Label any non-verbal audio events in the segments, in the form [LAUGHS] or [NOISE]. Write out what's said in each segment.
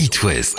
It West.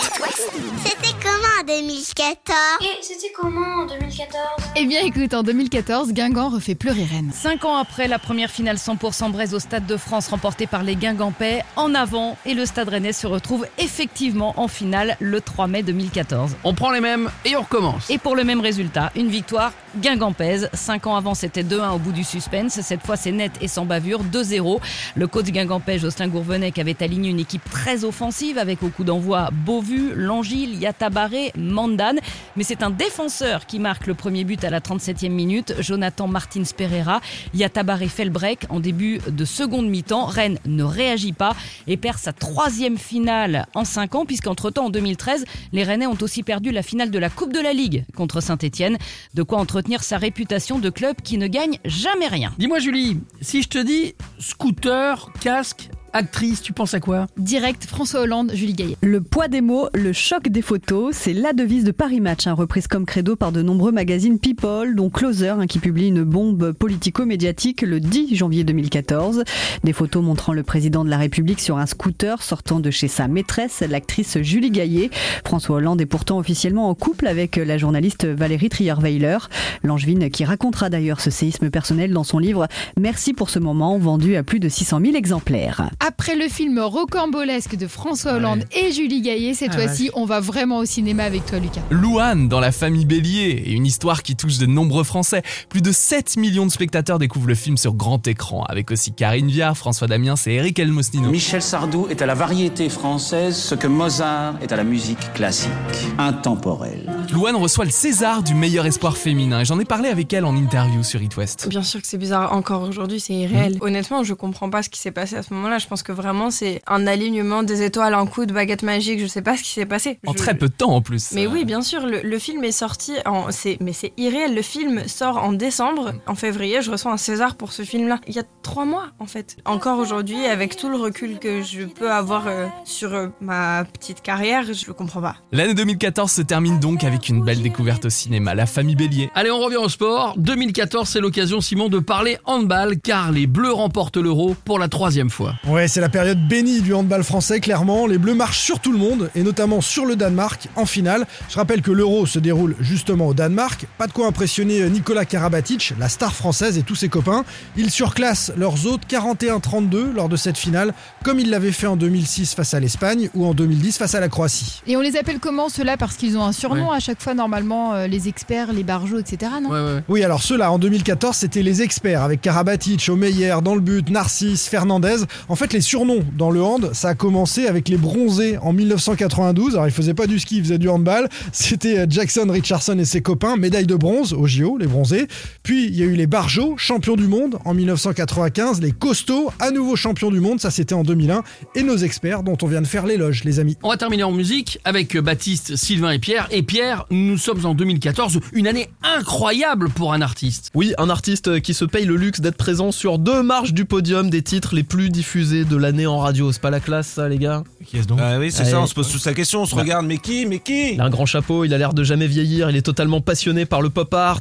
C'était comment en 2014 Et c'était comment en 2014 Eh bien écoute, en 2014, Guingamp refait pleurer Rennes. Cinq ans après la première finale 100% Braise au Stade de France remportée par les Guingampais, en avant et le Stade Rennais se retrouve effectivement en finale le 3 mai 2014. On prend les mêmes et on recommence. Et pour le même résultat, une victoire guingampaise. Cinq ans avant, c'était 2-1 au bout du suspense. Cette fois, c'est net et sans bavure, 2-0. Le coach guingampais Jocelyn Gourvenec avait aligné une équipe très offensive avec au coup d'envoi Beauvu, Langille, Yatabaré, Mandan. Mais c'est un défenseur qui marque le premier but à la 37e minute, Jonathan Martins Pereira. Yatabaré fait le break en début de seconde mi-temps. Rennes ne réagit pas et perd sa troisième finale en cinq ans, puisqu'entre-temps, en 2013, les Rennais ont aussi perdu la finale de la Coupe de la Ligue contre Saint-Etienne. De quoi entretenir sa réputation de club qui ne gagne jamais rien. Dis-moi Julie, si je te dis scooter, casque, actrice, tu penses à quoi Direct, François Hollande, Julie Gaillet. Le poids des mots, le choc des photos, c'est la devise de Paris Match, hein, reprise comme credo par de nombreux magazines People, dont Closer, hein, qui publie une bombe politico-médiatique le 10 janvier 2014. Des photos montrant le président de la République sur un scooter sortant de chez sa maîtresse, l'actrice Julie Gaillet. François Hollande est pourtant officiellement en couple avec la journaliste Valérie Trierweiler. Langevin qui racontera d'ailleurs ce séisme personnel dans son livre Merci pour ce moment, vendu à plus de 600 000 exemplaires. Après le film rocambolesque de François Hollande et Julie Gaillet, cette Ah, fois-ci, on va vraiment au cinéma avec toi, Lucas. Louane dans la famille Bélier et une histoire qui touche de nombreux Français. Plus de 7 millions de spectateurs découvrent le film sur grand écran, avec aussi Karine Viard, François Damiens et Eric Elmosnino. Michel Sardou est à la variété française ce que Mozart est à la musique classique, intemporelle. Louane reçoit le César du meilleur espoir féminin et j'en ai parlé avec elle en interview sur It West. Bien sûr que c'est bizarre encore aujourd'hui, c'est Mhm. irréel. Honnêtement, je comprends pas ce qui s'est passé à ce moment-là. Je pense que vraiment c'est un alignement des étoiles, un coup de baguette magique. Je sais pas ce qui s'est passé. En Je- très peu de temps en plus. Mais Euh, oui, bien sûr, le, le film est sorti en. c'est- Mais c'est irréel. Le film sort en décembre. En février, je reçois un César pour ce film-là. Il y a trois mois, en fait. Encore aujourd'hui, avec tout le recul que je peux avoir euh, sur euh, ma petite carrière, je le comprends pas. L'année 2014 se termine donc avec une belle découverte au cinéma, La Famille Bélier. Allez, on revient au sport. 2014, c'est l'occasion, Simon, de parler handball, car les Bleus remportent l'Euro pour la troisième fois. Ouais, c'est la période bénie du handball français, clairement. Les Bleus marchent sur tout le monde, et notamment sur le Danemark, en finale. Je rappelle que l'Euro se déroule justement au Danemark. Pas de quoi impressionner Nicolas Karabatic, la star française et tous ses copains. Ils surclassent leurs autres 41-32 lors de cette finale, comme ils l'avaient fait en 2006 face à l'Espagne ou en 2010 face à la Croatie. Et on les appelle comment ceux-là? Parce qu'ils ont un surnom à chaque fois, normalement, euh, les experts, les barjots, etc. Non Ouais, ouais. Oui, alors ceux-là, en 2014, c'était les experts, avec Karabatic, Omeyer, dans le but, Narcisse, Fernandez. En fait, les surnoms dans le hand, ça a commencé avec les bronzés en 1992. Alors, ils faisaient pas du ski, ils faisaient du handball. C'était euh, Jackson Richardson et ses copains, médaille de bronze au JO, les bronzés. Puis, il y a eu les barjots, champions du monde en 1995. Les costauds, à nouveau champions du monde, ça c'était en 2001. Et nos experts, dont on vient de faire l'éloge, les amis. On va terminer en musique avec Baptiste, Sylvain et Pierre. Et Pierre, nous sommes en 2014, une année incroyable pour un artiste. Oui, un artiste qui se paye le luxe d'être présent sur deux marches du podium des titres les plus diffusés de l'année en radio. C'est pas la classe, ça, les gars? Qui est-ce donc? Bah oui, c'est ça, on se pose tous la question, on se Bah. regarde, mais qui, mais qui? Il a un grand chapeau, il a l'air de jamais vieillir, il est totalement passionné par le pop art.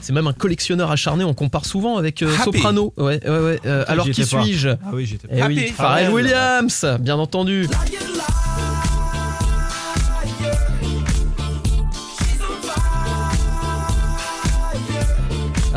C'est même un collectionneur acharné, on compare souvent avec euh. Soprano. Ouais, ouais, ouais. euh, alors qui suis-je? Ah oui, j'étais Eh oui, Pharrell. Williams, bien entendu.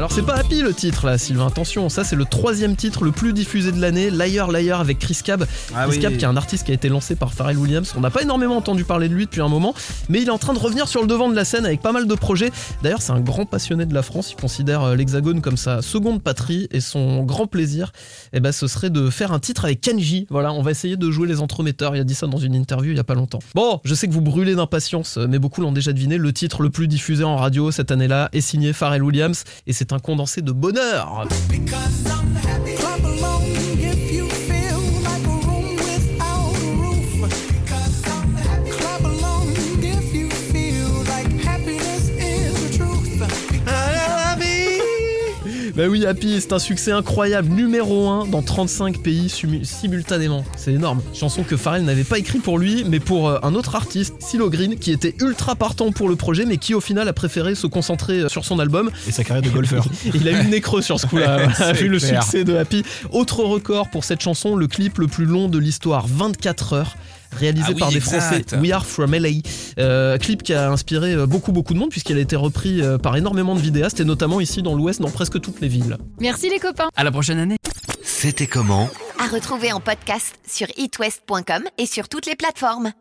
Alors c'est pas Happy le titre là, Sylvain. Attention, ça c'est le troisième titre le plus diffusé de l'année, Liar Liar avec Chris Cab. Ah Chris oui. Cab qui est un artiste qui a été lancé par Pharrell Williams. On n'a pas énormément entendu parler de lui depuis un moment, mais il est en train de revenir sur le devant de la scène avec pas mal de projets. D'ailleurs, c'est un grand passionné de la France. Il considère euh, l'Hexagone comme sa seconde patrie et son grand plaisir, eh ben, ce serait de faire un titre avec Kenji. Voilà, on va essayer de jouer les entremetteurs. Il a dit ça dans une interview il y a pas longtemps. Bon, je sais que vous brûlez d'impatience, mais beaucoup l'ont déjà deviné. Le titre le plus diffusé en radio cette année-là est signé Pharrell Williams et c'est un condensé de bonheur. Bah oui, Happy, c'est un succès incroyable, numéro 1 dans 35 pays simultanément. C'est énorme. Chanson que Pharrell n'avait pas écrit pour lui, mais pour euh, un autre artiste, Silo Green, qui était ultra partant pour le projet, mais qui au final a préféré se concentrer euh, sur son album. Et sa carrière de golfeur. [LAUGHS] Il a eu le nez creux sur ce coup-là, [LAUGHS] [LAUGHS] vu le succès de Happy. Autre record pour cette chanson, le clip le plus long de l'histoire, 24 heures réalisé Ah oui, par des exact. Français. We Are From LA. Euh, clip qui a inspiré euh, beaucoup beaucoup de monde puisqu'il a été repris euh, par énormément de vidéastes et notamment ici dans l'Ouest, dans presque toutes les villes. Merci les copains. À la prochaine année. C'était comment? À retrouver en podcast sur itwest.com et sur toutes les plateformes.